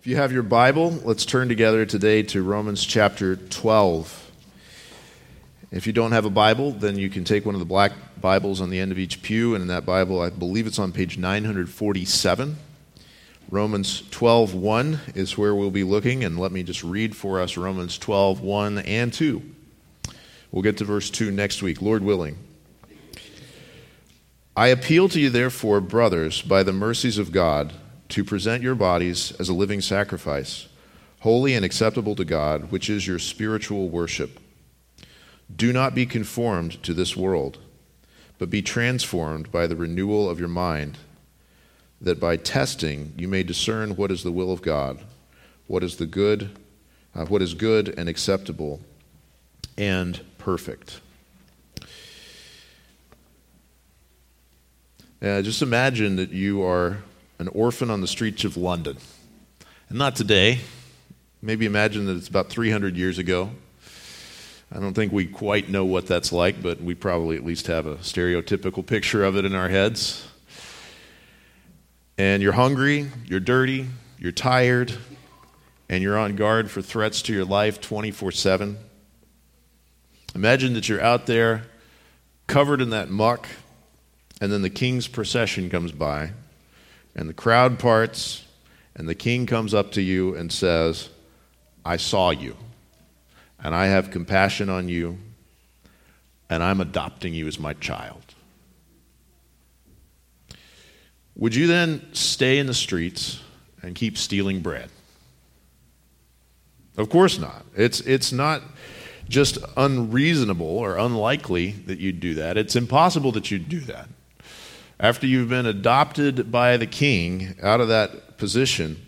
If you have your Bible, let's turn together today to Romans chapter 12. If you don't have a Bible, then you can take one of the black Bibles on the end of each pew, and in that Bible, I believe it's on page 947. Romans 12:1 is where we'll be looking, and let me just read for us Romans 12:1 and 2. We'll get to verse 2 next week, Lord willing. I appeal to you, therefore, brothers, by the mercies of God, to present your bodies as a living sacrifice, holy and acceptable to God, which is your spiritual worship. Do not be conformed to this world, but be transformed by the renewal of your mind, that by testing you may discern what is the will of God, what is the good, uh, what is good and acceptable and perfect. Uh, just imagine that you are an orphan on the streets of London. And not today. Maybe imagine that it's about 300 years ago. I don't think we quite know what that's like, but we probably at least have a stereotypical picture of it in our heads. And you're hungry, you're dirty, you're tired, and you're on guard for threats to your life 24 7. Imagine that you're out there covered in that muck, and then the king's procession comes by, and the crowd parts, and the king comes up to you and says, I saw you, and I have compassion on you, and I'm adopting you as my child. Would you then stay in the streets and keep stealing bread? Of course not. It's, it's not just unreasonable or unlikely that you'd do that. It's impossible that you'd do that. After you've been adopted by the king out of that position,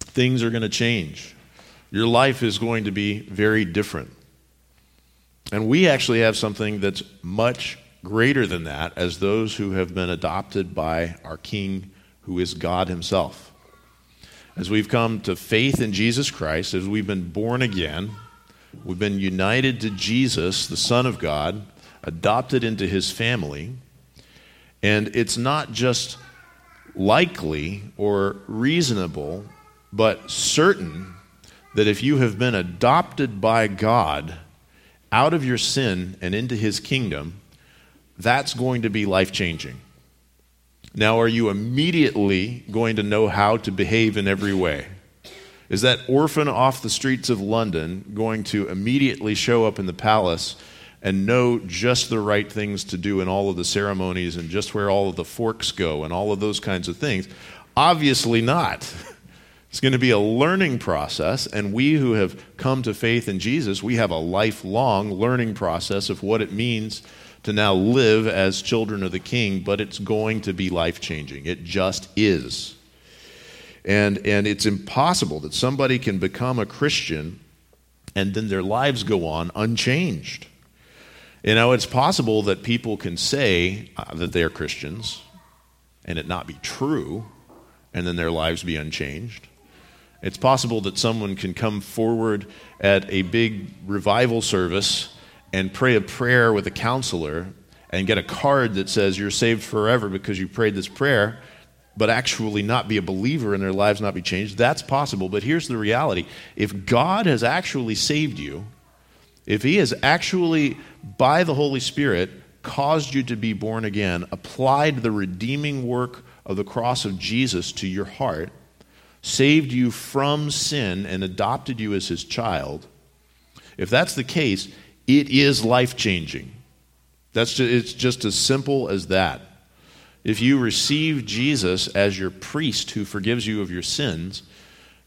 things are going to change. Your life is going to be very different. And we actually have something that's much greater than that as those who have been adopted by our king, who is God himself. As we've come to faith in Jesus Christ, as we've been born again, we've been united to Jesus, the Son of God, adopted into his family. And it's not just likely or reasonable, but certain that if you have been adopted by God out of your sin and into his kingdom, that's going to be life changing. Now, are you immediately going to know how to behave in every way? Is that orphan off the streets of London going to immediately show up in the palace and know just the right things to do in all of the ceremonies and just where all of the forks go and all of those kinds of things? Obviously not. It's going to be a learning process, and we who have come to faith in Jesus, we have a lifelong learning process of what it means to now live as children of the King, but it's going to be life changing. It just is. And, and it's impossible that somebody can become a Christian and then their lives go on unchanged. You know, it's possible that people can say uh, that they're Christians and it not be true, and then their lives be unchanged. It's possible that someone can come forward at a big revival service and pray a prayer with a counselor and get a card that says you're saved forever because you prayed this prayer, but actually not be a believer and their lives not be changed. That's possible. But here's the reality if God has actually saved you, if He has actually, by the Holy Spirit, caused you to be born again, applied the redeeming work of the cross of Jesus to your heart, saved you from sin, and adopted you as His child, if that's the case, it is life changing. That's just, it's just as simple as that. If you receive Jesus as your priest who forgives you of your sins,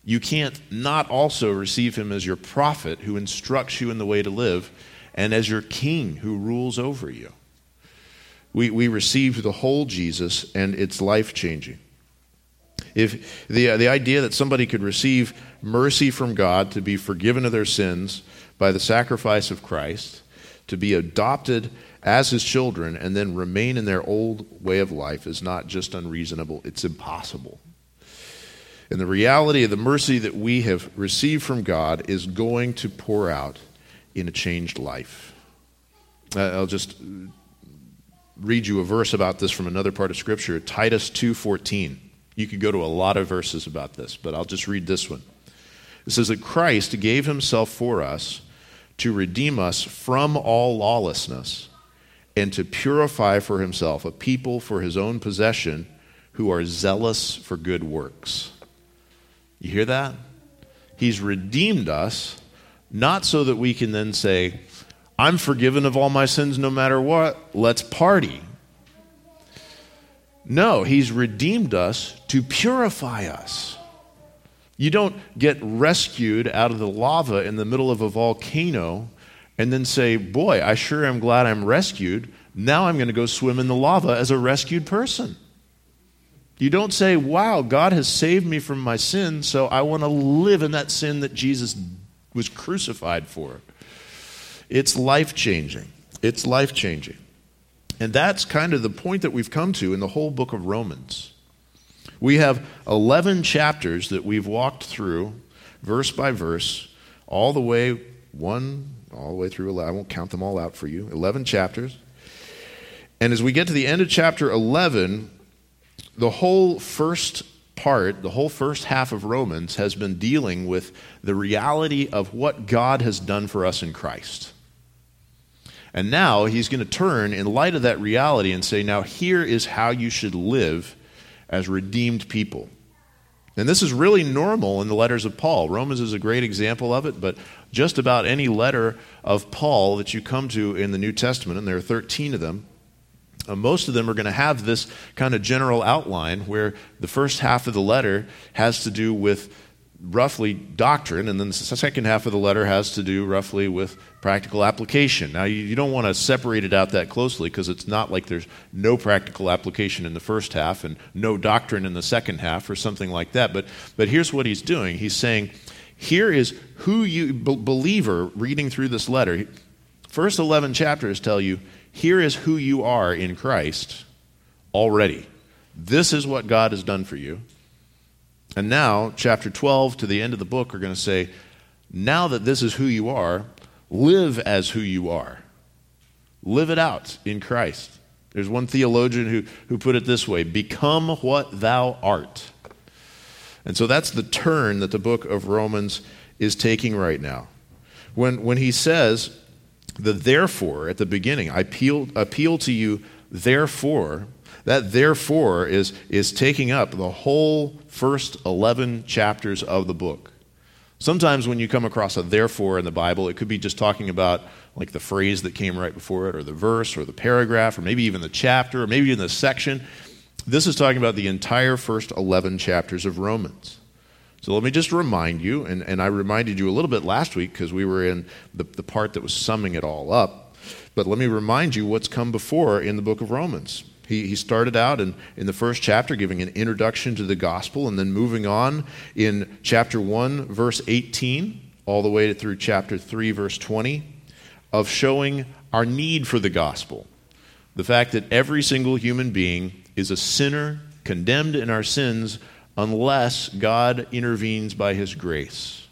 you can't not also receive him as your prophet who instructs you in the way to live and as your king who rules over you. We, we receive the whole Jesus and it's life changing. If the, uh, the idea that somebody could receive mercy from God to be forgiven of their sins by the sacrifice of Christ, to be adopted as his children, and then remain in their old way of life is not just unreasonable, it's impossible. And the reality of the mercy that we have received from God is going to pour out in a changed life. I'll just read you a verse about this from another part of scripture, Titus 2:14. You could go to a lot of verses about this, but I'll just read this one. It says that Christ gave himself for us to redeem us from all lawlessness and to purify for himself a people for his own possession who are zealous for good works. You hear that? He's redeemed us, not so that we can then say, I'm forgiven of all my sins no matter what, let's party. No, He's redeemed us to purify us. You don't get rescued out of the lava in the middle of a volcano and then say, Boy, I sure am glad I'm rescued. Now I'm going to go swim in the lava as a rescued person. You don't say, Wow, God has saved me from my sin, so I want to live in that sin that Jesus was crucified for. It's life changing. It's life changing. And that's kind of the point that we've come to in the whole book of Romans. We have 11 chapters that we've walked through, verse by verse, all the way, one, all the way through, I won't count them all out for you, 11 chapters. And as we get to the end of chapter 11, the whole first part, the whole first half of Romans has been dealing with the reality of what God has done for us in Christ. And now he's going to turn in light of that reality and say, now here is how you should live as redeemed people. And this is really normal in the letters of Paul. Romans is a great example of it, but just about any letter of Paul that you come to in the New Testament, and there are 13 of them, uh, most of them are going to have this kind of general outline where the first half of the letter has to do with roughly doctrine, and then the second half of the letter has to do roughly with practical application. Now, you, you don't want to separate it out that closely because it's not like there's no practical application in the first half and no doctrine in the second half or something like that. But, but here's what he's doing he's saying, here is who you, b- believer, reading through this letter, first 11 chapters tell you, here is who you are in Christ already. This is what God has done for you. And now, chapter 12 to the end of the book are going to say, now that this is who you are, live as who you are. Live it out in Christ. There's one theologian who, who put it this way become what thou art. And so that's the turn that the book of Romans is taking right now. When, when he says, the therefore at the beginning, I appeal, appeal to you, therefore, that therefore is, is taking up the whole first 11 chapters of the book. Sometimes when you come across a therefore in the Bible, it could be just talking about like the phrase that came right before it, or the verse, or the paragraph, or maybe even the chapter, or maybe even the section. This is talking about the entire first 11 chapters of Romans. So let me just remind you, and, and I reminded you a little bit last week because we were in the, the part that was summing it all up. But let me remind you what's come before in the book of Romans. He, he started out in, in the first chapter giving an introduction to the gospel and then moving on in chapter 1, verse 18, all the way through chapter 3, verse 20, of showing our need for the gospel. The fact that every single human being is a sinner, condemned in our sins, unless God intervenes by his grace,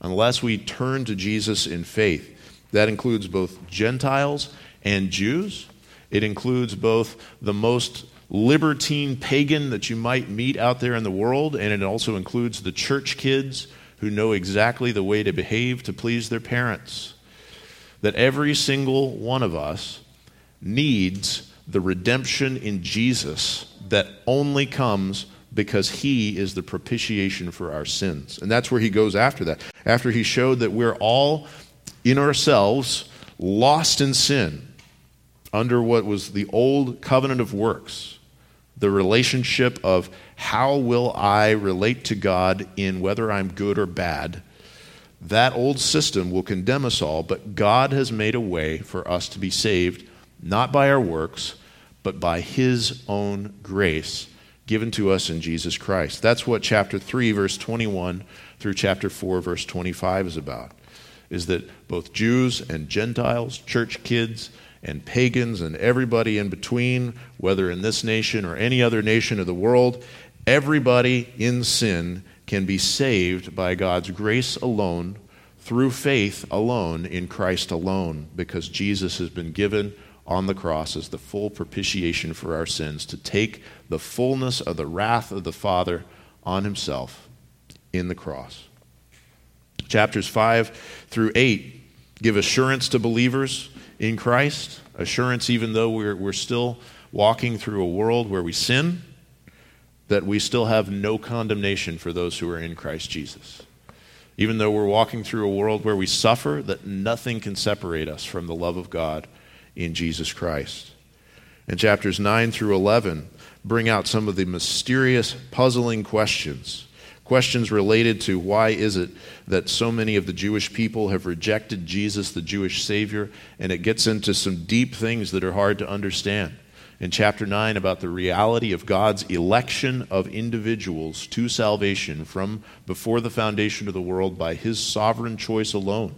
unless we turn to Jesus in faith. That includes both Gentiles and Jews. It includes both the most libertine pagan that you might meet out there in the world, and it also includes the church kids who know exactly the way to behave to please their parents. That every single one of us needs the redemption in Jesus that only comes because he is the propitiation for our sins. And that's where he goes after that. After he showed that we're all in ourselves lost in sin under what was the old covenant of works, the relationship of how will I relate to God in whether I'm good or bad. That old system will condemn us all, but God has made a way for us to be saved, not by our works, but by His own grace given to us in Jesus Christ. That's what chapter 3, verse 21 through chapter 4, verse 25 is about. Is that both Jews and Gentiles, church kids, and pagans and everybody in between, whether in this nation or any other nation of the world, everybody in sin can be saved by God's grace alone, through faith alone, in Christ alone, because Jesus has been given on the cross as the full propitiation for our sins, to take the fullness of the wrath of the Father on himself in the cross. Chapters 5 through 8 give assurance to believers in Christ, assurance even though we're, we're still walking through a world where we sin, that we still have no condemnation for those who are in Christ Jesus. Even though we're walking through a world where we suffer, that nothing can separate us from the love of God in Jesus Christ. And chapters 9 through 11 bring out some of the mysterious, puzzling questions. Questions related to why is it that so many of the Jewish people have rejected Jesus, the Jewish Savior, and it gets into some deep things that are hard to understand. In chapter 9, about the reality of God's election of individuals to salvation from before the foundation of the world by His sovereign choice alone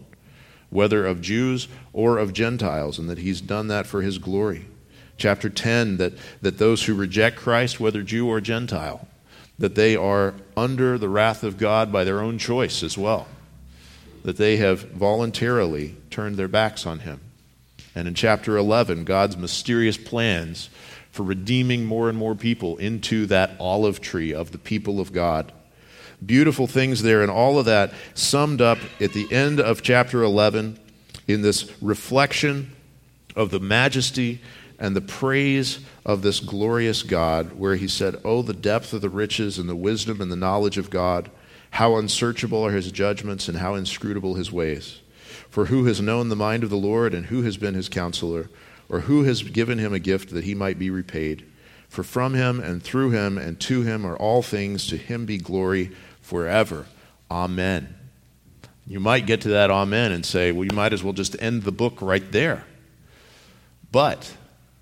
whether of Jews or of Gentiles, and that he's done that for his glory. Chapter 10, that, that those who reject Christ, whether Jew or Gentile, that they are under the wrath of God by their own choice as well, that they have voluntarily turned their backs on him. And in chapter 11, God's mysterious plans for redeeming more and more people into that olive tree of the people of God beautiful things there, and all of that summed up at the end of chapter 11 in this reflection of the majesty and the praise of this glorious God, where he said, Oh, the depth of the riches and the wisdom and the knowledge of God! How unsearchable are his judgments and how inscrutable his ways. For who has known the mind of the Lord, and who has been his counselor, or who has given him a gift that he might be repaid? For from him and through him and to him are all things, to him be glory forever. Amen. You might get to that amen and say, well, you might as well just end the book right there. But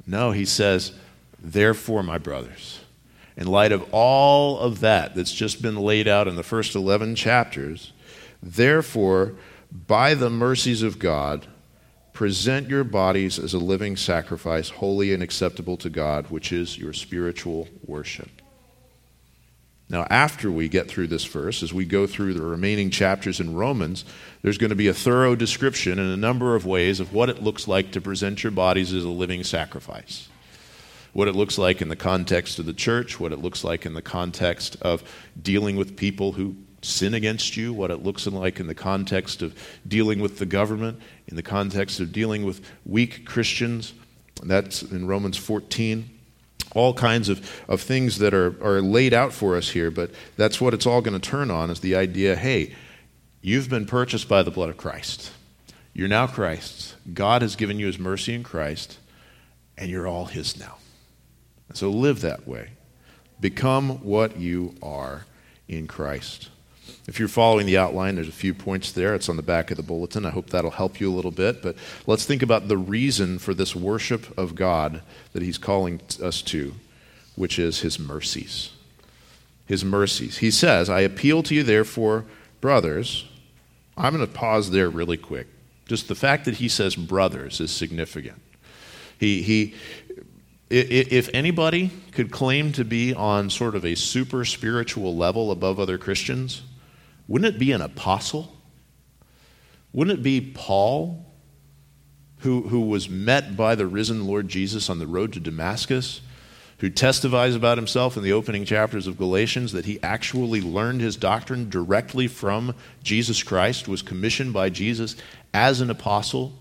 no, he says, therefore, my brothers, in light of all of that that's just been laid out in the first 11 chapters, therefore, by the mercies of God, present your bodies as a living sacrifice, holy and acceptable to God, which is your spiritual worship. Now, after we get through this verse, as we go through the remaining chapters in Romans, there's going to be a thorough description in a number of ways of what it looks like to present your bodies as a living sacrifice. What it looks like in the context of the church, what it looks like in the context of dealing with people who sin against you, what it looks like in the context of dealing with the government, in the context of dealing with weak Christians. That's in Romans 14 all kinds of, of things that are, are laid out for us here, but that's what it's all going to turn on is the idea hey, you've been purchased by the blood of Christ. You're now Christ's. God has given you his mercy in Christ, and you're all his now. So live that way. Become what you are in Christ. If you're following the outline, there's a few points there. It's on the back of the bulletin. I hope that'll help you a little bit. But let's think about the reason for this worship of God that He's calling us to, which is His mercies. His mercies. He says, I appeal to you, therefore, brothers. I'm going to pause there really quick. Just the fact that He says brothers is significant. He, he, if anybody could claim to be on sort of a super spiritual level above other Christians, wouldn't it be an apostle? Wouldn't it be Paul, who, who was met by the risen Lord Jesus on the road to Damascus, who testifies about himself in the opening chapters of Galatians that he actually learned his doctrine directly from Jesus Christ, was commissioned by Jesus as an apostle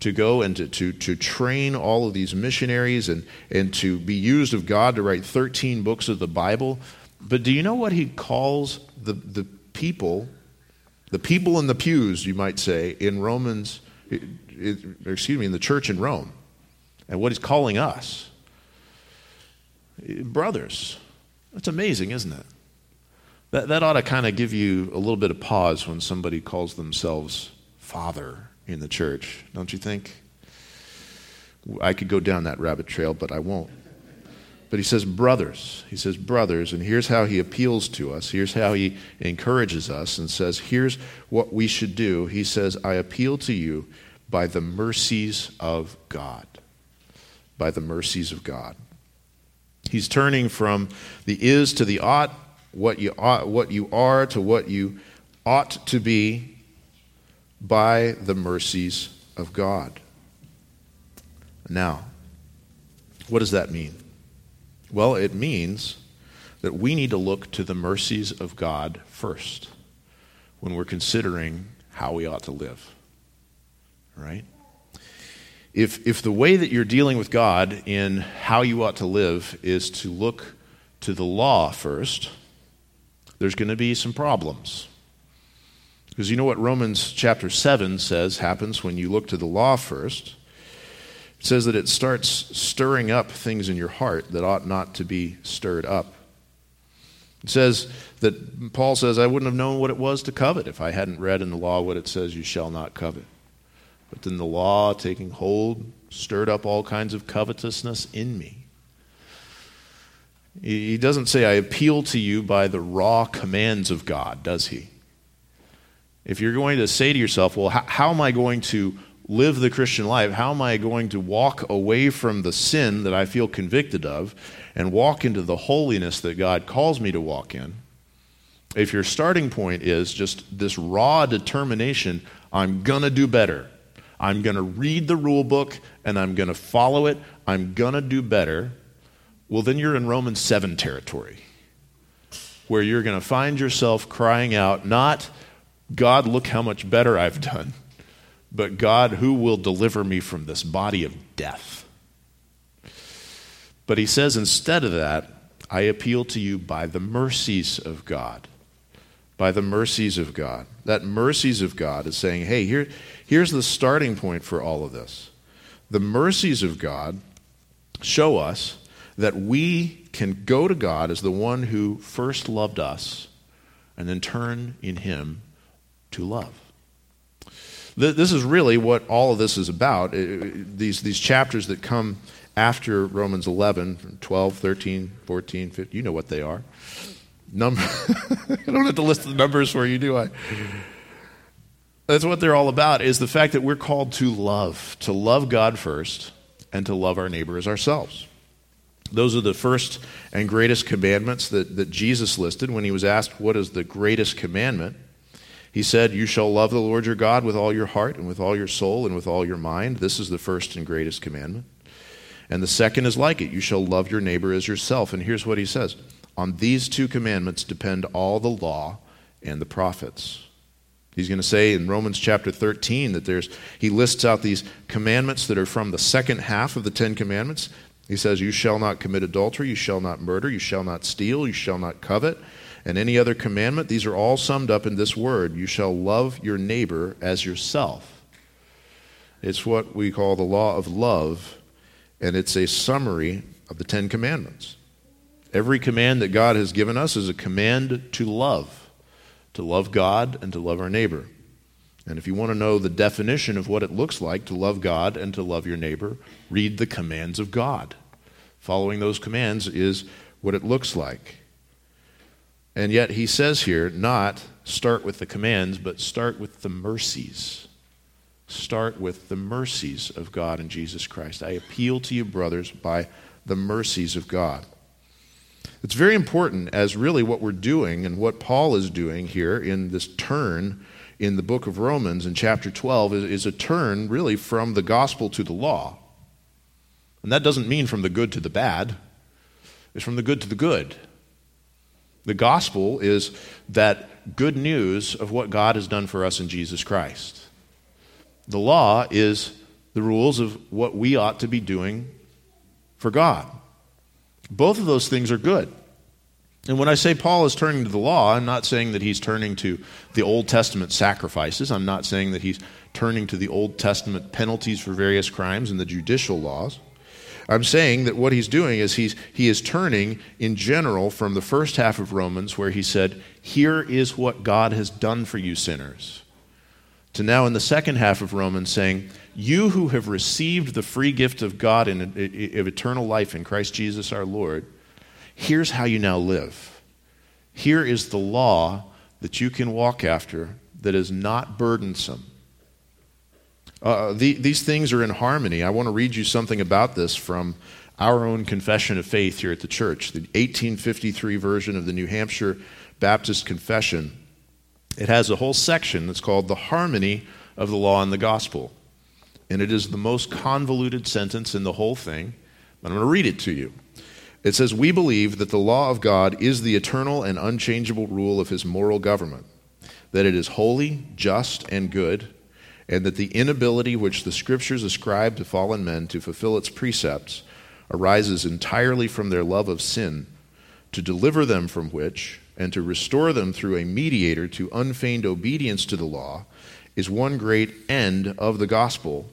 to go and to, to, to train all of these missionaries and, and to be used of God to write 13 books of the Bible. But do you know what he calls the, the people, the people in the pews, you might say, in Romans, excuse me, in the church in Rome, and what he's calling us. Eh, brothers. That's amazing, isn't it? That, that ought to kind of give you a little bit of pause when somebody calls themselves father in the church, don't you think? I could go down that rabbit trail, but I won't. But he says, brothers. He says, brothers. And here's how he appeals to us. Here's how he encourages us and says, here's what we should do. He says, I appeal to you by the mercies of God. By the mercies of God. He's turning from the is to the ought, what you, ought, what you are to what you ought to be by the mercies of God. Now, what does that mean? Well, it means that we need to look to the mercies of God first when we're considering how we ought to live. Right? If, if the way that you're dealing with God in how you ought to live is to look to the law first, there's going to be some problems. Because you know what Romans chapter 7 says happens when you look to the law first? It says that it starts stirring up things in your heart that ought not to be stirred up. It says that Paul says, I wouldn't have known what it was to covet if I hadn't read in the law what it says, you shall not covet. But then the law, taking hold, stirred up all kinds of covetousness in me. He doesn't say, I appeal to you by the raw commands of God, does he? If you're going to say to yourself, well, how, how am I going to live the Christian life? How am I going to walk away from the sin that I feel convicted of and walk into the holiness that God calls me to walk in? If your starting point is just this raw determination, I'm going to do better. I'm going to read the rule book and I'm going to follow it. I'm going to do better well, then you're in Romans 7 territory, where you're going to find yourself crying out, not, God, look how much better I've done, but God, who will deliver me from this body of death? But he says, instead of that, I appeal to you by the mercies of God. By the mercies of God. That mercies of God is saying, hey, here, here's the starting point for all of this. The mercies of God show us that we can go to God as the one who first loved us and then turn in Him to love. This is really what all of this is about. These, these chapters that come after Romans 11, 12, 13, 14, 15, you know what they are. Number, I don't have to list the numbers for you, do I? That's what they're all about, is the fact that we're called to love, to love God first, and to love our neighbor as ourselves. Those are the first and greatest commandments that, that Jesus listed when he was asked, What is the greatest commandment? He said, You shall love the Lord your God with all your heart and with all your soul and with all your mind. This is the first and greatest commandment. And the second is like it you shall love your neighbor as yourself. And here's what he says On these two commandments depend all the law and the prophets. He's going to say in Romans chapter 13 that there's, he lists out these commandments that are from the second half of the Ten Commandments. He says, You shall not commit adultery, you shall not murder, you shall not steal, you shall not covet, and any other commandment. These are all summed up in this word you shall love your neighbor as yourself. It's what we call the law of love, and it's a summary of the Ten Commandments. Every command that God has given us is a command to love, to love God and to love our neighbor. And if you want to know the definition of what it looks like to love God and to love your neighbor, read the commands of God. Following those commands is what it looks like. And yet he says here, not start with the commands, but start with the mercies. Start with the mercies of God and Jesus Christ. I appeal to you, brothers, by the mercies of God. It's very important as really what we're doing and what Paul is doing here in this turn in the book of Romans in chapter 12 is, is a turn really from the gospel to the law. And that doesn't mean from the good to the bad, it's from the good to the good. The gospel is that good news of what God has done for us in Jesus Christ. The law is the rules of what we ought to be doing for God. Both of those things are good. And when I say Paul is turning to the law, I'm not saying that he's turning to the Old Testament sacrifices. I'm not saying that he's turning to the Old Testament penalties for various crimes and the judicial laws. I'm saying that what he's doing is he's, he is turning in general from the first half of Romans, where he said, Here is what God has done for you sinners, to now in the second half of Romans saying, You who have received the free gift of God in, of eternal life in Christ Jesus our Lord, here's how you now live. Here is the law that you can walk after that is not burdensome uh, the, these things are in harmony. I want to read you something about this from our own confession of faith here at the church, the 1853 version of the New Hampshire Baptist Confession. It has a whole section that's called The Harmony of the Law and the Gospel. and it is the most convoluted sentence in the whole thing. But I'm going to read it to you. It says, We believe that the law of God is the eternal and unchangeable rule of his moral government, that it is holy, just, and good, and that the inability which the scriptures ascribe to fallen men to fulfill its precepts arises entirely from their love of sin, to deliver them from which, and to restore them through a mediator to unfeigned obedience to the law, is one great end of the gospel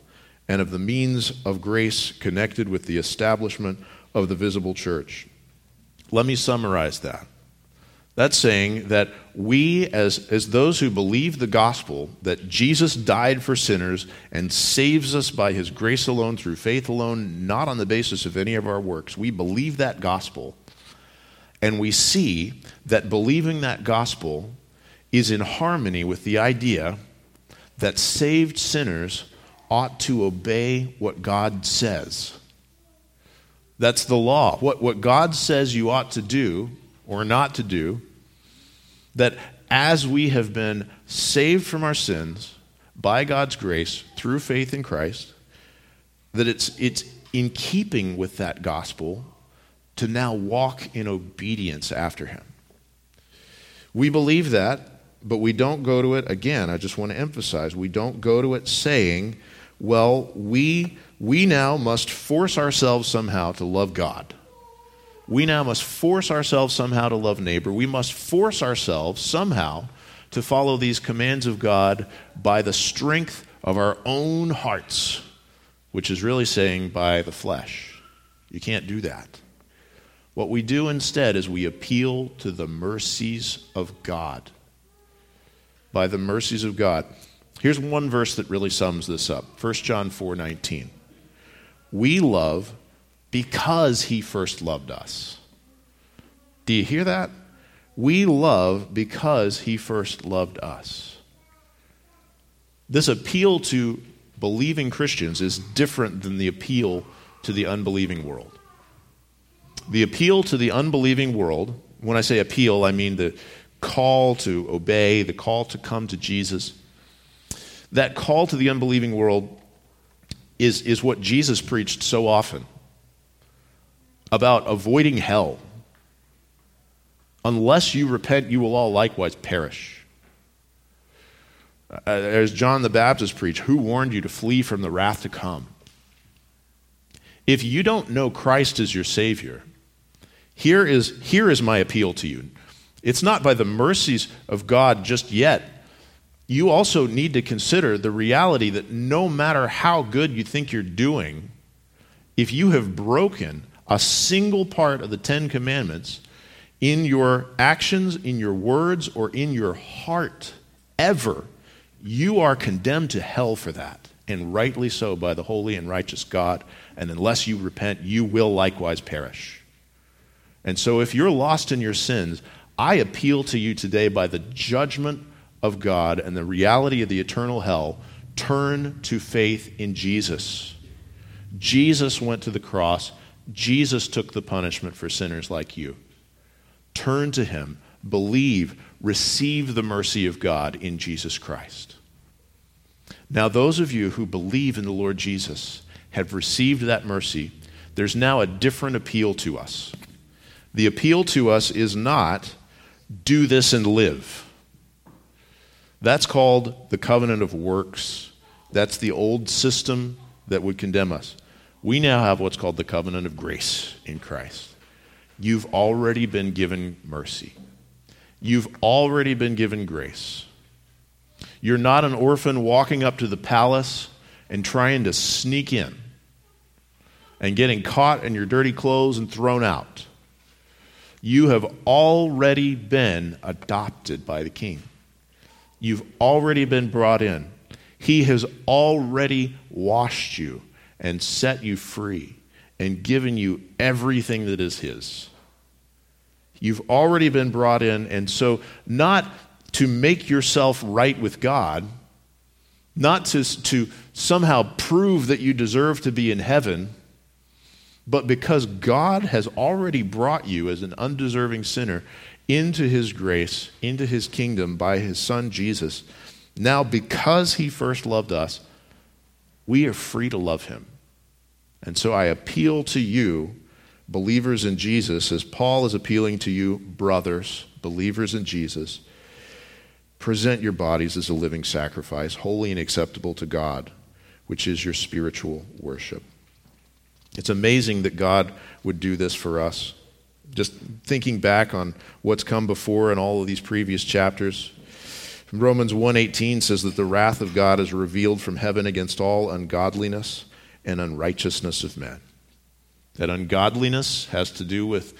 and of the means of grace connected with the establishment of the visible church. Let me summarize that. That's saying that we, as, as those who believe the gospel, that Jesus died for sinners and saves us by his grace alone, through faith alone, not on the basis of any of our works, we believe that gospel. And we see that believing that gospel is in harmony with the idea that saved sinners ought to obey what God says. That's the law. What, what God says you ought to do or not to do, that as we have been saved from our sins by God's grace through faith in Christ, that it's, it's in keeping with that gospel to now walk in obedience after Him. We believe that, but we don't go to it, again, I just want to emphasize, we don't go to it saying, well, we, we now must force ourselves somehow to love God. We now must force ourselves somehow to love neighbor. We must force ourselves somehow to follow these commands of God by the strength of our own hearts, which is really saying by the flesh. You can't do that. What we do instead is we appeal to the mercies of God. By the mercies of God. Here's one verse that really sums this up 1 John 4 19. We love because he first loved us. Do you hear that? We love because he first loved us. This appeal to believing Christians is different than the appeal to the unbelieving world. The appeal to the unbelieving world, when I say appeal, I mean the call to obey, the call to come to Jesus that call to the unbelieving world is, is what Jesus preached so often about avoiding hell. Unless you repent, you will all likewise perish. Uh, as John the Baptist preached, who warned you to flee from the wrath to come? If you don't know Christ as your Savior, here is, here is my appeal to you. It's not by the mercies of God just yet you also need to consider the reality that no matter how good you think you're doing, if you have broken a single part of the Ten Commandments in your actions, in your words, or in your heart, ever, you are condemned to hell for that, and rightly so by the holy and righteous God. And unless you repent, you will likewise perish. And so, if you're lost in your sins, I appeal to you today by the judgment of God and the reality of the eternal hell, turn to faith in Jesus. Jesus went to the cross. Jesus took the punishment for sinners like you. Turn to him, believe, receive the mercy of God in Jesus Christ. Now, those of you who believe in the Lord Jesus have received that mercy. There's now a different appeal to us. The appeal to us is not do this and live. That's called the covenant of works. That's the old system that would condemn us. We now have what's called the covenant of grace in Christ. You've already been given mercy. You've already been given grace. You're not an orphan walking up to the palace and trying to sneak in and getting caught in your dirty clothes and thrown out. You have already been adopted by the king. You've already been brought in. He has already washed you and set you free and given you everything that is His. You've already been brought in, and so not to make yourself right with God, not to, to somehow prove that you deserve to be in heaven, but because God has already brought you as an undeserving sinner into his grace, into his kingdom by his son Jesus. Now, because he first loved us, we are free to love him. And so I appeal to you, believers in Jesus, as Paul is appealing to you, brothers, believers in Jesus. Present your bodies as a living sacrifice, holy and acceptable to God, which is your spiritual worship. It's amazing that God would do this for us. Just thinking back on what's come before in all of these previous chapters. Romans 1:18 says that the wrath of God is revealed from heaven against all ungodliness and unrighteousness of men. That ungodliness has to do with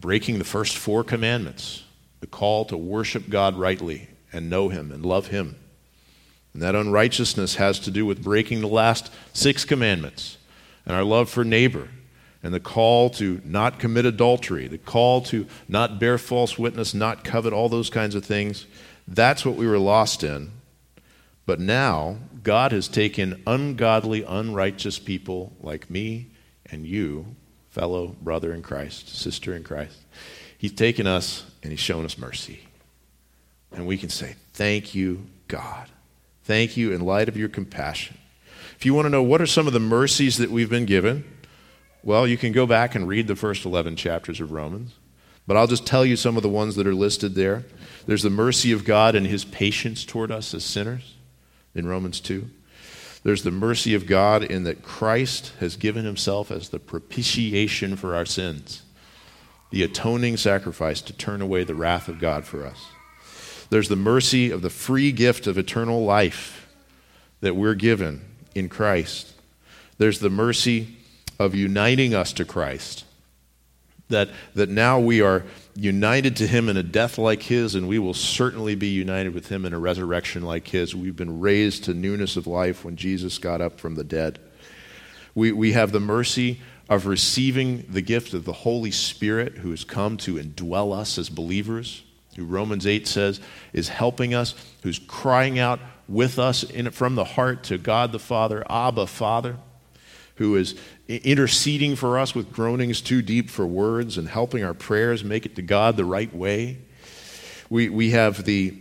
breaking the first four commandments, the call to worship God rightly and know Him and love Him. And that unrighteousness has to do with breaking the last six commandments and our love for neighbor and the call to not commit adultery, the call to not bear false witness, not covet, all those kinds of things. That's what we were lost in. But now, God has taken ungodly, unrighteous people like me and you, fellow brother in Christ, sister in Christ. He's taken us and He's shown us mercy. And we can say, Thank you, God. Thank you in light of your compassion. If you want to know what are some of the mercies that we've been given, well, you can go back and read the first 11 chapters of Romans. But I'll just tell you some of the ones that are listed there. There's the mercy of God and his patience toward us as sinners in Romans 2. There's the mercy of God in that Christ has given himself as the propitiation for our sins, the atoning sacrifice to turn away the wrath of God for us. There's the mercy of the free gift of eternal life that we're given in Christ. There's the mercy of uniting us to Christ. That, that now we are united to him in a death like his, and we will certainly be united with him in a resurrection like his. We've been raised to newness of life when Jesus got up from the dead. We, we have the mercy of receiving the gift of the Holy Spirit who has come to indwell us as believers, who Romans 8 says is helping us, who's crying out with us in, from the heart to God the Father, Abba, Father who is interceding for us with groanings too deep for words and helping our prayers make it to God the right way. We, we have the,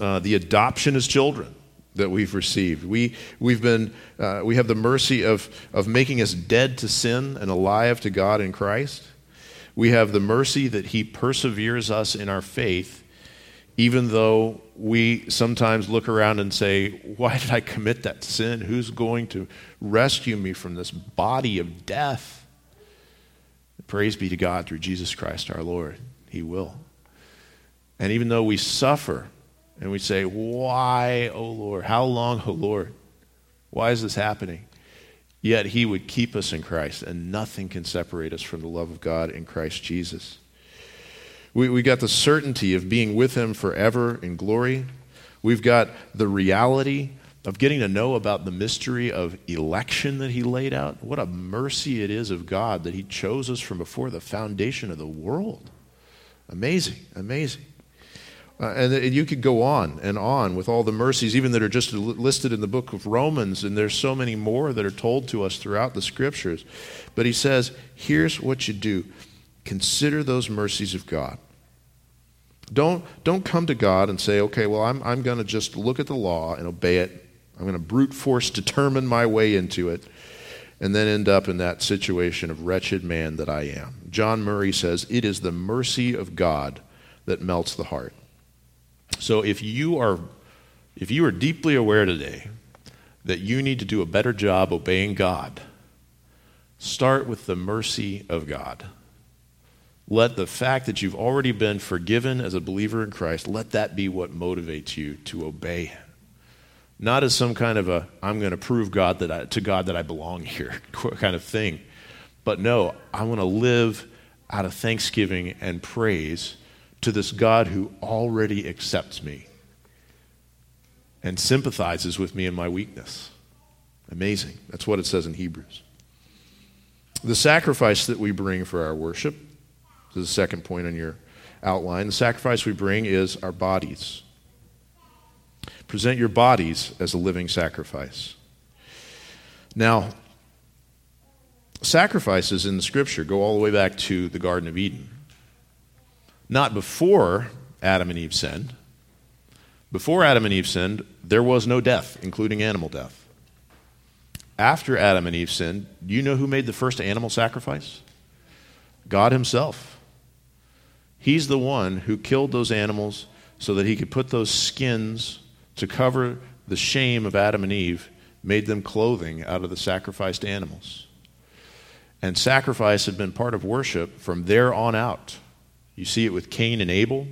uh, the adoption as children that we've received. We, we've been, uh, we have the mercy of, of making us dead to sin and alive to God in Christ. We have the mercy that He perseveres us in our faith even though we sometimes look around and say, Why did I commit that sin? Who's going to rescue me from this body of death? Praise be to God through Jesus Christ our Lord. He will. And even though we suffer and we say, Why, O Lord? How long, O Lord? Why is this happening? Yet He would keep us in Christ, and nothing can separate us from the love of God in Christ Jesus. We, we got the certainty of being with Him forever in glory. We've got the reality of getting to know about the mystery of election that He laid out. What a mercy it is of God that He chose us from before the foundation of the world. Amazing, amazing. Uh, and, and you could go on and on with all the mercies, even that are just listed in the book of Romans, and there's so many more that are told to us throughout the scriptures. But he says, here's what you do Consider those mercies of God. Don't, don't come to God and say, okay, well, I'm, I'm going to just look at the law and obey it. I'm going to brute force determine my way into it, and then end up in that situation of wretched man that I am. John Murray says, It is the mercy of God that melts the heart. So if you are, if you are deeply aware today that you need to do a better job obeying God, start with the mercy of God. Let the fact that you've already been forgiven as a believer in Christ, let that be what motivates you to obey Him. Not as some kind of a, I'm going to prove God that I, to God that I belong here kind of thing. But no, I want to live out of thanksgiving and praise to this God who already accepts me and sympathizes with me in my weakness. Amazing. That's what it says in Hebrews. The sacrifice that we bring for our worship is the second point on your outline. The sacrifice we bring is our bodies. Present your bodies as a living sacrifice. Now, sacrifices in the scripture go all the way back to the Garden of Eden. Not before Adam and Eve sinned. Before Adam and Eve sinned, there was no death, including animal death. after Adam and Eve sinned, do you know who made the first animal sacrifice? God Himself. He's the one who killed those animals so that He could put those skins to cover the shame of Adam and Eve, made them clothing out of the sacrificed animals. And sacrifice had been part of worship from there on out. You see it with Cain and Abel.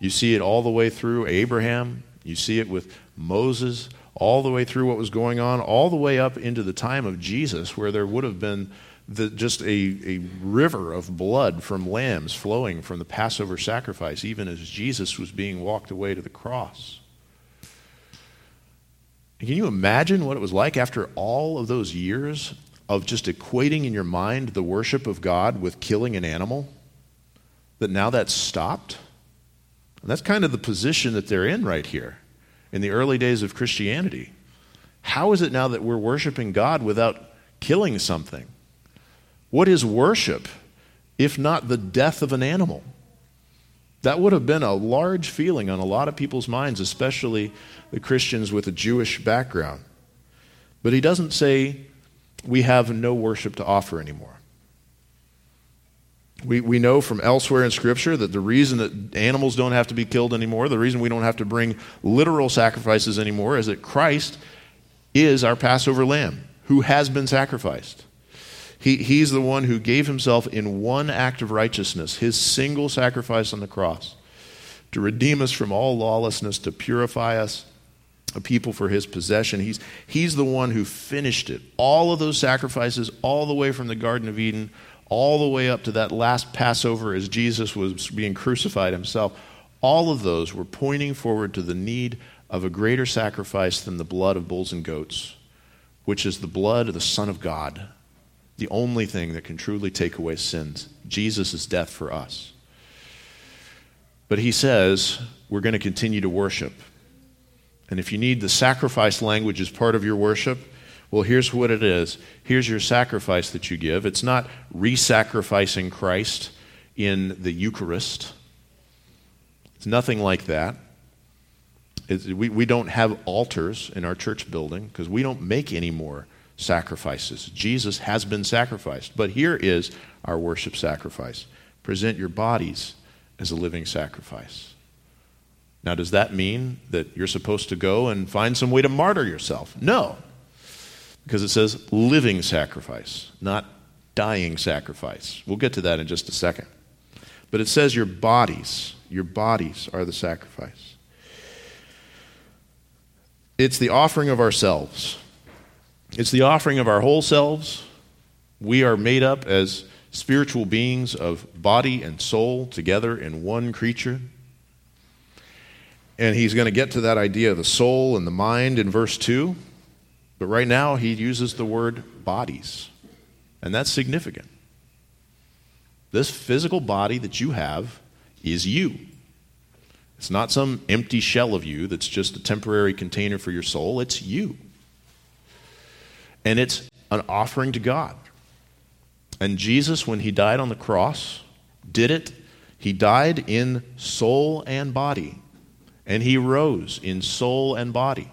You see it all the way through Abraham. You see it with Moses, all the way through what was going on, all the way up into the time of Jesus, where there would have been the, just a, a river of blood from lambs flowing from the Passover sacrifice, even as Jesus was being walked away to the cross. Can you imagine what it was like after all of those years of just equating in your mind the worship of God with killing an animal? That now that's stopped? And that's kind of the position that they're in right here in the early days of Christianity. How is it now that we're worshiping God without killing something? What is worship if not the death of an animal? That would have been a large feeling on a lot of people's minds, especially the Christians with a Jewish background. But he doesn't say we have no worship to offer anymore. We, we know from elsewhere in Scripture that the reason that animals don't have to be killed anymore, the reason we don't have to bring literal sacrifices anymore, is that Christ is our Passover lamb who has been sacrificed. He, he's the one who gave himself in one act of righteousness, his single sacrifice on the cross, to redeem us from all lawlessness, to purify us, a people for his possession. He's, he's the one who finished it. All of those sacrifices, all the way from the Garden of Eden, all the way up to that last Passover as Jesus was being crucified himself, all of those were pointing forward to the need of a greater sacrifice than the blood of bulls and goats, which is the blood of the Son of God the only thing that can truly take away sins Jesus' death for us. But he says we're going to continue to worship. And if you need the sacrifice language as part of your worship, well, here's what it is. Here's your sacrifice that you give. It's not re sacrificing Christ in the Eucharist, it's nothing like that. It's, we, we don't have altars in our church building because we don't make any more sacrifices. Jesus has been sacrificed. But here is our worship sacrifice present your bodies as a living sacrifice. Now, does that mean that you're supposed to go and find some way to martyr yourself? No, because it says living sacrifice, not dying sacrifice. We'll get to that in just a second. But it says your bodies, your bodies are the sacrifice. It's the offering of ourselves. It's the offering of our whole selves. We are made up as spiritual beings of body and soul together in one creature. And he's going to get to that idea of the soul and the mind in verse 2. But right now, he uses the word bodies. And that's significant. This physical body that you have is you. It's not some empty shell of you that's just a temporary container for your soul. It's you and it's an offering to God. And Jesus, when he died on the cross, did it. He died in soul and body, and he rose in soul and body.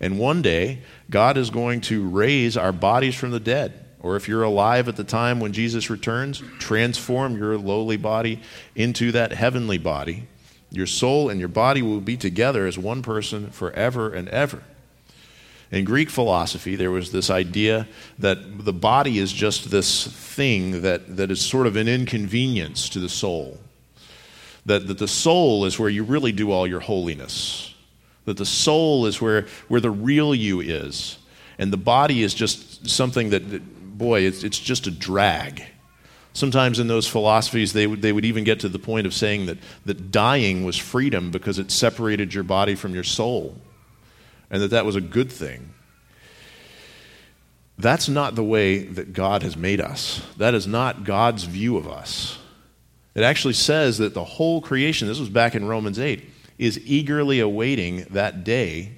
And one day, God is going to raise our bodies from the dead. Or if you're alive at the time when Jesus returns, transform your lowly body into that heavenly body. Your soul and your body will be together as one person forever and ever. In Greek philosophy, there was this idea that the body is just this thing that, that is sort of an inconvenience to the soul. That, that the soul is where you really do all your holiness. That the soul is where, where the real you is. And the body is just something that, that boy, it's, it's just a drag. Sometimes in those philosophies, they would, they would even get to the point of saying that, that dying was freedom because it separated your body from your soul and that that was a good thing. That's not the way that God has made us. That is not God's view of us. It actually says that the whole creation, this was back in Romans 8, is eagerly awaiting that day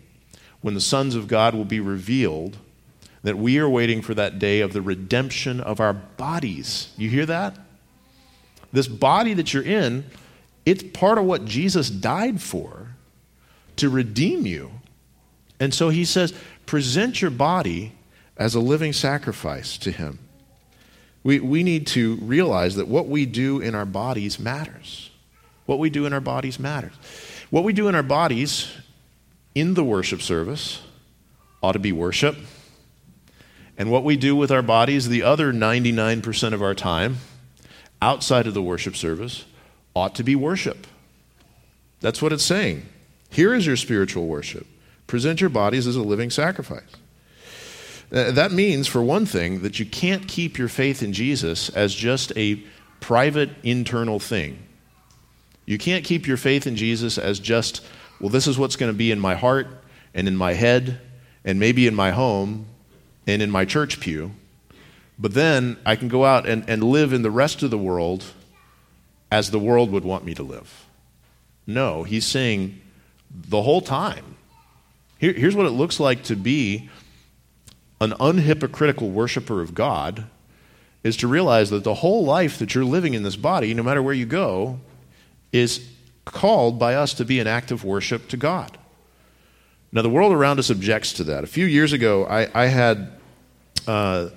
when the sons of God will be revealed, that we are waiting for that day of the redemption of our bodies. You hear that? This body that you're in, it's part of what Jesus died for to redeem you. And so he says, present your body as a living sacrifice to Him. We, we need to realize that what we do in our bodies matters. What we do in our bodies matters. What we do in our bodies in the worship service ought to be worship. And what we do with our bodies the other 99% of our time outside of the worship service ought to be worship. That's what it's saying. Here is your spiritual worship. Present your bodies as a living sacrifice. Uh, that means, for one thing, that you can't keep your faith in Jesus as just a private internal thing. You can't keep your faith in Jesus as just, well, this is what's going to be in my heart and in my head and maybe in my home and in my church pew. But then I can go out and, and live in the rest of the world as the world would want me to live. No, he's saying the whole time. Here, here's what it looks like to be an unhypocritical worshiper of God is to realize that the whole life that you're living in this body, no matter where you go, is called by us to be an act of worship to God. Now, the world around us objects to that. A few years ago, I, I had uh,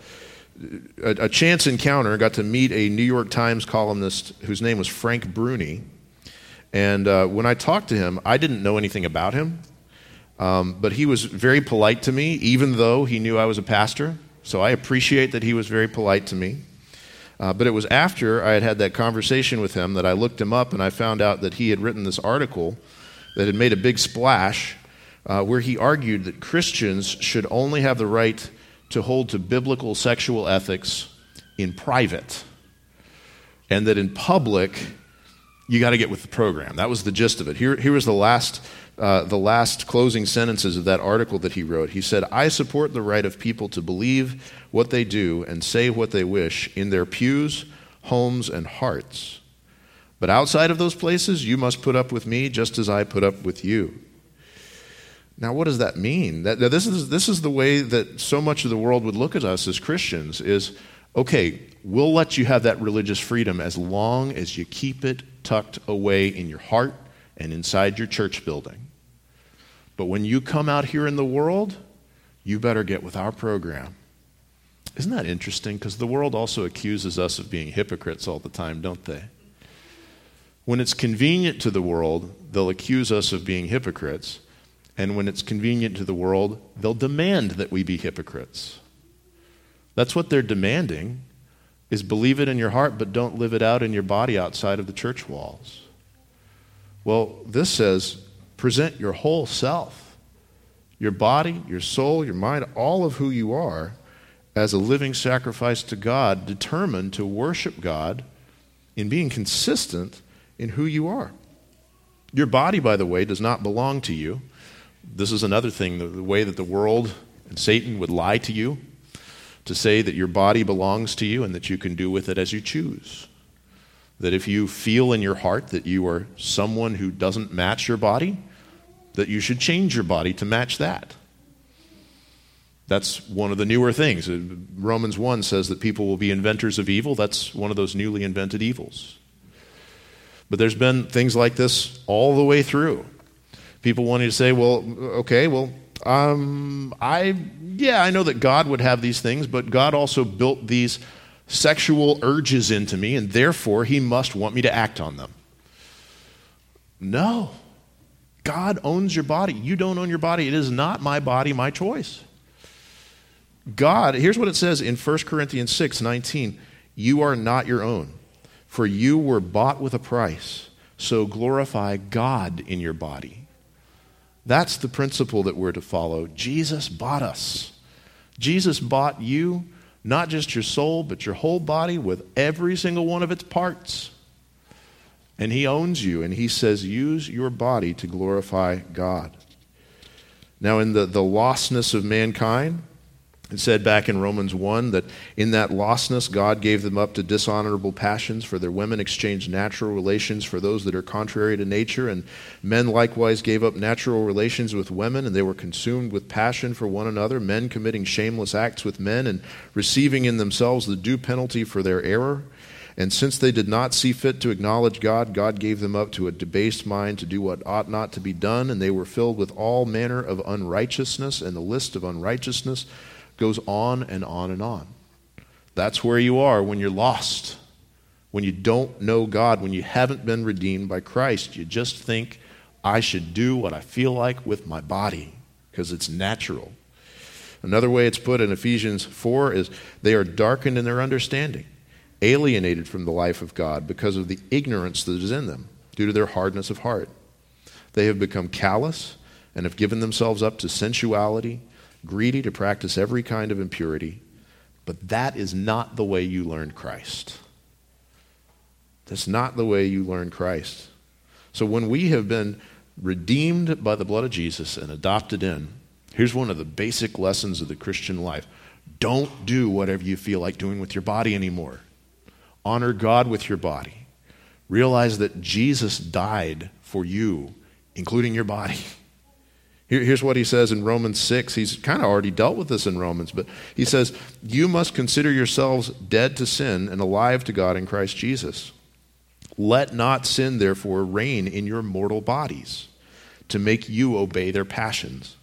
a, a, chance encounter, got to meet a New York Times columnist whose name was Frank Bruni. And uh, when I talked to him, I didn't know anything about him. Um, but he was very polite to me, even though he knew I was a pastor. So I appreciate that he was very polite to me. Uh, but it was after I had had that conversation with him that I looked him up and I found out that he had written this article that had made a big splash uh, where he argued that Christians should only have the right to hold to biblical sexual ethics in private, and that in public, you got to get with the program. That was the gist of it. Here, here was the last uh, the last closing sentences of that article that he wrote. He said, I support the right of people to believe what they do and say what they wish in their pews, homes, and hearts. But outside of those places, you must put up with me just as I put up with you. Now, what does that mean? That, this, is, this is the way that so much of the world would look at us as Christians is, okay, we'll let you have that religious freedom as long as you keep it tucked away in your heart and inside your church building. But when you come out here in the world, you better get with our program. Isn't that interesting? Because the world also accuses us of being hypocrites all the time, don't they? When it's convenient to the world, they'll accuse us of being hypocrites. And when it's convenient to the world, they'll demand that we be hypocrites. That's what they're demanding is believe it in your heart but don't live it out in your body outside of the church walls. Well, this says present your whole self, your body, your soul, your mind, all of who you are, as a living sacrifice to God, determined to worship God in being consistent in who you are. Your body, by the way, does not belong to you. This is another thing the, way that the world and Satan would lie to you to say that your body belongs to you and that you can do with it as you choose. That if you feel in your heart that you are someone who doesn't match your body, that you should change your body to match that. That's one of the newer things. Uh, Romans 1 says that people will be inventors of evil. That's one of those newly invented evils. But there's been things like this all the way through. People wanting to say, well, okay, well, um, I, yeah, I know that God would have these things, but God also built these sexual urges into me, and therefore he must want me to act on them. No. God owns your body. You don't own your body. It is not my body, my choice. God, here's what it says in 1 Corinthians 6 19. You are not your own, for you were bought with a price. So glorify God in your body. That's the principle that we're to follow. Jesus bought us. Jesus bought you, not just your soul, but your whole body with every single one of its parts and He owns you, and He says, use your body to glorify God. Now, in the, the lostness of mankind, it said back in Romans 1 that in that lostness, God gave them up to dishonorable passions, for their women exchanged natural relations for those that are contrary to nature, and men likewise gave up natural relations with women, and they were consumed with passion for one another, men committing shameless acts with men, and receiving in themselves the due penalty for their error. And since they did not see fit to acknowledge God, God gave them up to a debased mind to do what ought not to be done, and they were filled with all manner of unrighteousness, and the list of unrighteousness Goes on and on and on. That's where you are when you're lost, when you don't know God, when you haven't been redeemed by Christ. You just think, I should do what I feel like with my body because it's natural. Another way it's put in Ephesians 4 is they are darkened in their understanding, alienated from the life of God because of the ignorance that is in them due to their hardness of heart. They have become callous and have given themselves up to sensuality, greedy to practice every kind of impurity. But that is not the way you learn Christ. That's not the way you learn Christ. So when we have been redeemed by the blood of Jesus and adopted in, here's one of the basic lessons of the Christian life don't do whatever you feel like doing with your body anymore. Honor God with your body. Realize that Jesus died for you, including your body. Here, here's what he says in Romans 6. He's kind of already dealt with this in Romans, but he says, You must consider yourselves dead to sin and alive to God in Christ Jesus. Let not sin, therefore, reign in your mortal bodies to make you obey their passions.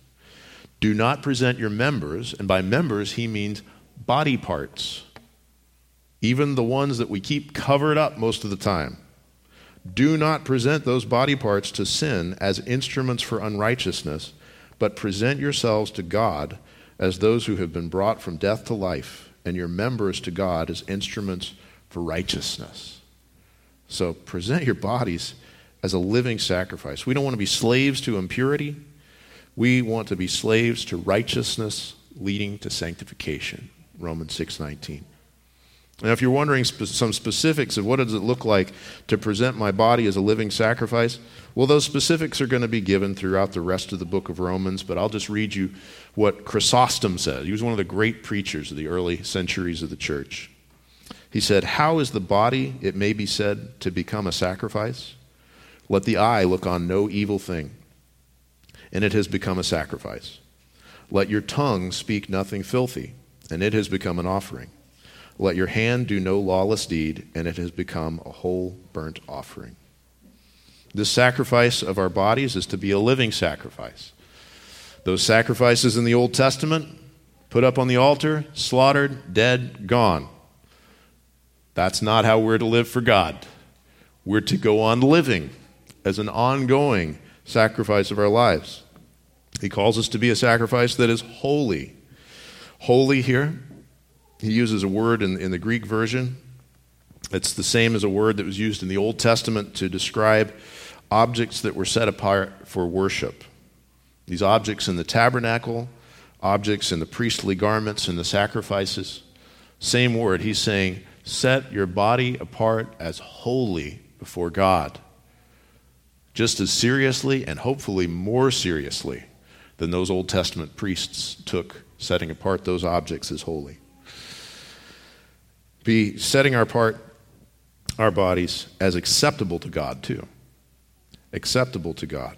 Do not present your members, and by members he means body parts, even the ones that we keep covered up most of the time. Do not present those body parts to sin as instruments for unrighteousness, but present yourselves to God as those who have been brought from death to life, and your members to God as instruments for righteousness. So present your bodies as a living sacrifice. We don't want to be slaves to impurity. We want to be slaves to righteousness leading to sanctification. Romans 6:19. Now if you're wondering some specifics of what does it look like to present my body as a living sacrifice, well those specifics are going to be given throughout the rest of the book of Romans, but I'll just read you what Chrysostom said. He was one of the great preachers of the early centuries of the church. He said, How is the body, it may be said, to become a sacrifice? Let the eye look on no evil thing, and it has become a sacrifice. Let your tongue speak nothing filthy, and it has become an offering. Let your hand do no lawless deed, and it has become a whole burnt offering. This sacrifice of our bodies is to be a living sacrifice. Those sacrifices in the Old Testament, put up on the altar, slaughtered, dead, gone. That's not how we're to live for God. We're to go on living as an ongoing sacrifice of our lives. He calls us to be a sacrifice that is holy. Holy here, he uses a word in, in the Greek version. It's the same as a word that was used in the Old Testament to describe objects that were set apart for worship. These objects in the tabernacle, objects in the priestly garments and the sacrifices. Same word. He's saying set your body apart as holy before God. Just as seriously and hopefully more seriously than those Old Testament priests took setting apart those objects as holy. Be setting our part our bodies as acceptable to God too. Acceptable to God.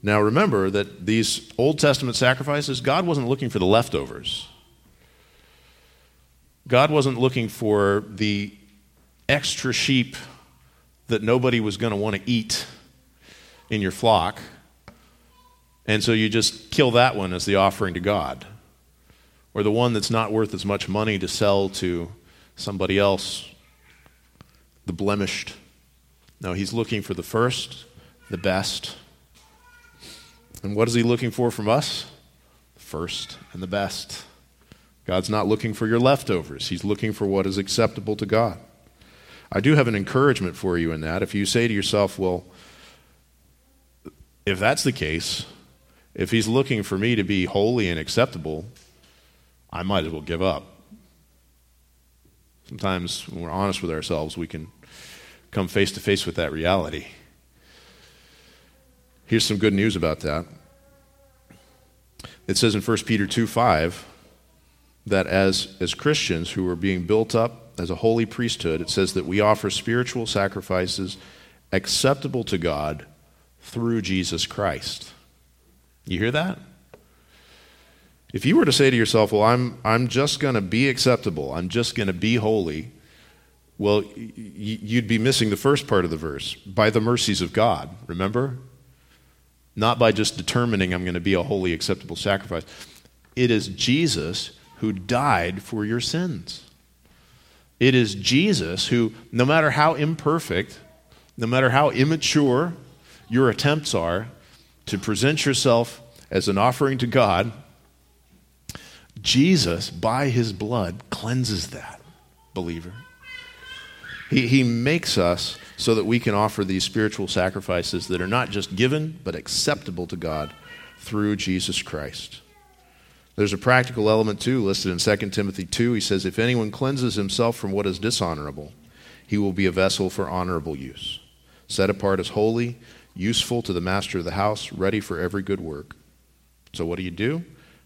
Now remember that these Old Testament sacrifices, God wasn't looking for the leftovers. God wasn't looking for the extra sheep that nobody was going to want to eat in your flock. And so you just kill that one as the offering to God. Or the one that's not worth as much money to sell to somebody else, the blemished. No, he's looking for the first, the best. And what is he looking for from us? The first and the best. God's not looking for your leftovers, He's looking for what is acceptable to God. I do have an encouragement for you in that. If you say to yourself, well, if that's the case, if He's looking for me to be holy and acceptable, I might as well give up. Sometimes, when we're honest with ourselves, we can come face to face with that reality. Here's some good news about that. It says in 1 Peter 2 5, that as, as Christians who are being built up as a holy priesthood, it says that we offer spiritual sacrifices acceptable to God through Jesus Christ. You hear that? If you were to say to yourself, Well, I'm, I'm just going to be acceptable, I'm just going to be holy, well, y- you'd be missing the first part of the verse by the mercies of God, remember? Not by just determining I'm going to be a holy, acceptable sacrifice it is Jesus who died for your sins. It is Jesus who, no matter how imperfect, no matter how immature your attempts are to present yourself as an offering to God, Jesus, by his blood, cleanses that, believer. He, he makes us so that we can offer these spiritual sacrifices that are not just given, but acceptable to God through Jesus Christ. There's a practical element too listed in 2 Timothy 2. He says, If anyone cleanses himself from what is dishonorable, he will be a vessel for honorable use, set apart as holy, useful to the master of the house, ready for every good work. So, what do you do?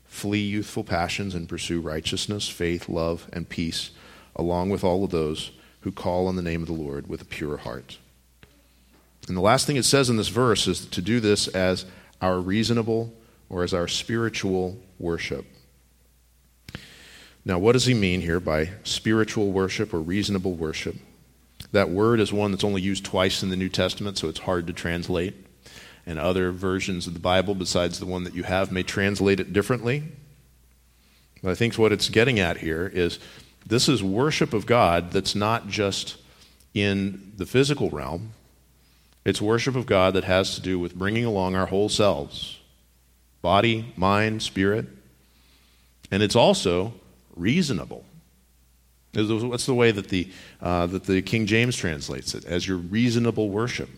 Flee youthful passions and pursue righteousness, faith, love, and peace, along with all of those who call on the name of the Lord with a pure heart. And the last thing it says in this verse is to do this as our reasonable or as our spiritual worship. Now, what does he mean here by spiritual worship or reasonable worship? That word is one that's only used twice in the New Testament, so it's hard to translate and other versions of the Bible besides the one that you have may translate it differently. But I think what it's getting at here is this is worship of God that's not just in the physical realm, it's worship of God that has to do with bringing along our whole selves body, mind, spirit. And it's also reasonable. That's the way that the, uh, that the King James translates it as your reasonable worship.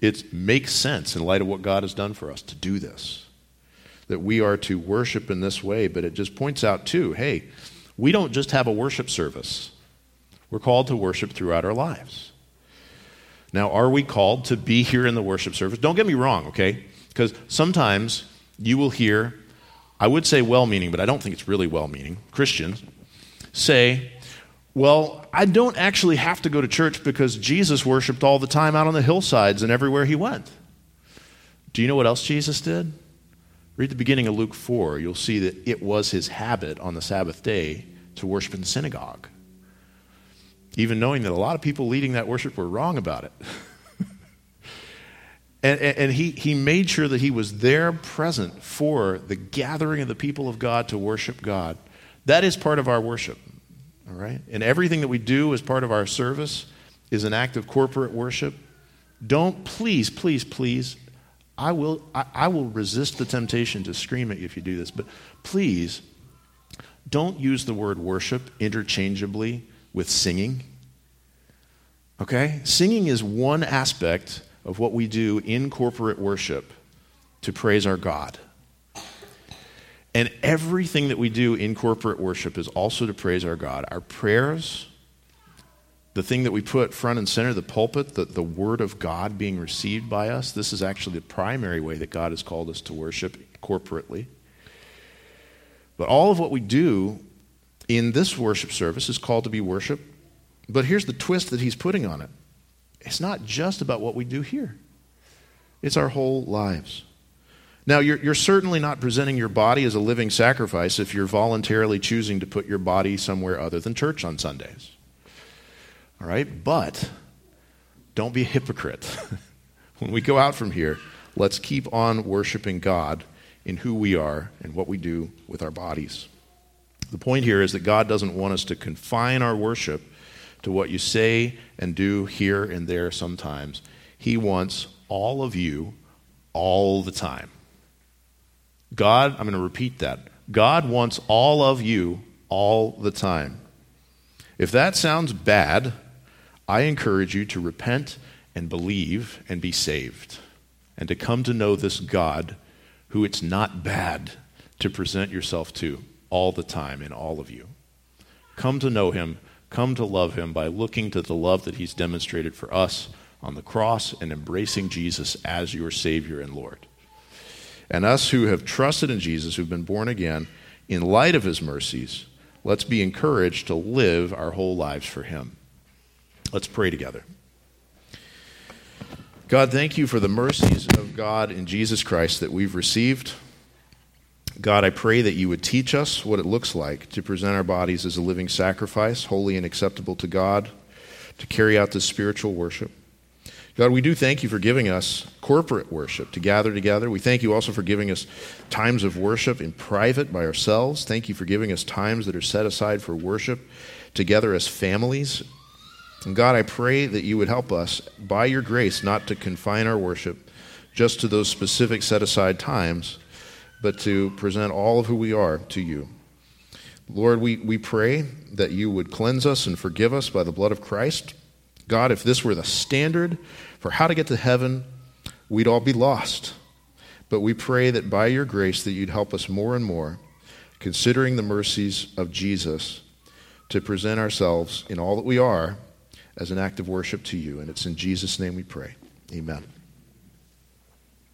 It makes sense in light of what God has done for us to do this. That we are to worship in this way, but it just points out, too, hey, we don't just have a worship service. We're called to worship throughout our lives. Now, are we called to be here in the worship service? Don't get me wrong, okay? Because sometimes you will hear, I would say well meaning, but I don't think it's really well meaning, Christians say, well, I don't actually have to go to church because Jesus worshiped all the time out on the hillsides and everywhere he went. Do you know what else Jesus did? Read the beginning of Luke 4. You'll see that it was his habit on the Sabbath day to worship in the synagogue, even knowing that a lot of people leading that worship were wrong about it. and, and he, he made sure that he was there present for the gathering of the people of God to worship God. That is part of our worship. All right? And everything that we do as part of our service is an act of corporate worship. Don't, please, please, please, I will, I, I will resist the temptation to scream at you if you do this, but please don't use the word worship interchangeably with singing. Okay? Singing is one aspect of what we do in corporate worship to praise our God. And everything that we do in corporate worship is also to praise our God. Our prayers, the thing that we put front and center, the pulpit, the, the word of God being received by us, this is actually the primary way that God has called us to worship corporately. But all of what we do in this worship service is called to be worship. But here's the twist that he's putting on it it's not just about what we do here, it's our whole lives. Now, you're, you're certainly not presenting your body as a living sacrifice if you're voluntarily choosing to put your body somewhere other than church on Sundays. All right? But don't be a hypocrite. when we go out from here, let's keep on worshiping God in who we are and what we do with our bodies. The point here is that God doesn't want us to confine our worship to what you say and do here and there sometimes. He wants all of you all the time. God, I'm going to repeat that. God wants all of you all the time. If that sounds bad, I encourage you to repent and believe and be saved, and to come to know this God who it's not bad to present yourself to all the time in all of you. Come to know him, come to love him by looking to the love that he's demonstrated for us on the cross and embracing Jesus as your Savior and Lord. And us who have trusted in Jesus, who've been born again, in light of his mercies, let's be encouraged to live our whole lives for him. Let's pray together. God, thank you for the mercies of God in Jesus Christ that we've received. God, I pray that you would teach us what it looks like to present our bodies as a living sacrifice, holy and acceptable to God, to carry out this spiritual worship. God, we do thank you for giving us corporate worship to gather together. We thank you also for giving us times of worship in private by ourselves. Thank you for giving us times that are set aside for worship together as families. And God, I pray that you would help us, by your grace, not to confine our worship just to those specific set aside times, but to present all of who we are to you. Lord, we, we pray that you would cleanse us and forgive us by the blood of Christ. God, if this were the standard for how to get to heaven, we'd all be lost. But we pray that by your grace that you'd help us more and more, considering the mercies of Jesus, to present ourselves in all that we are as an act of worship to you. And it's in Jesus' name we pray. Amen.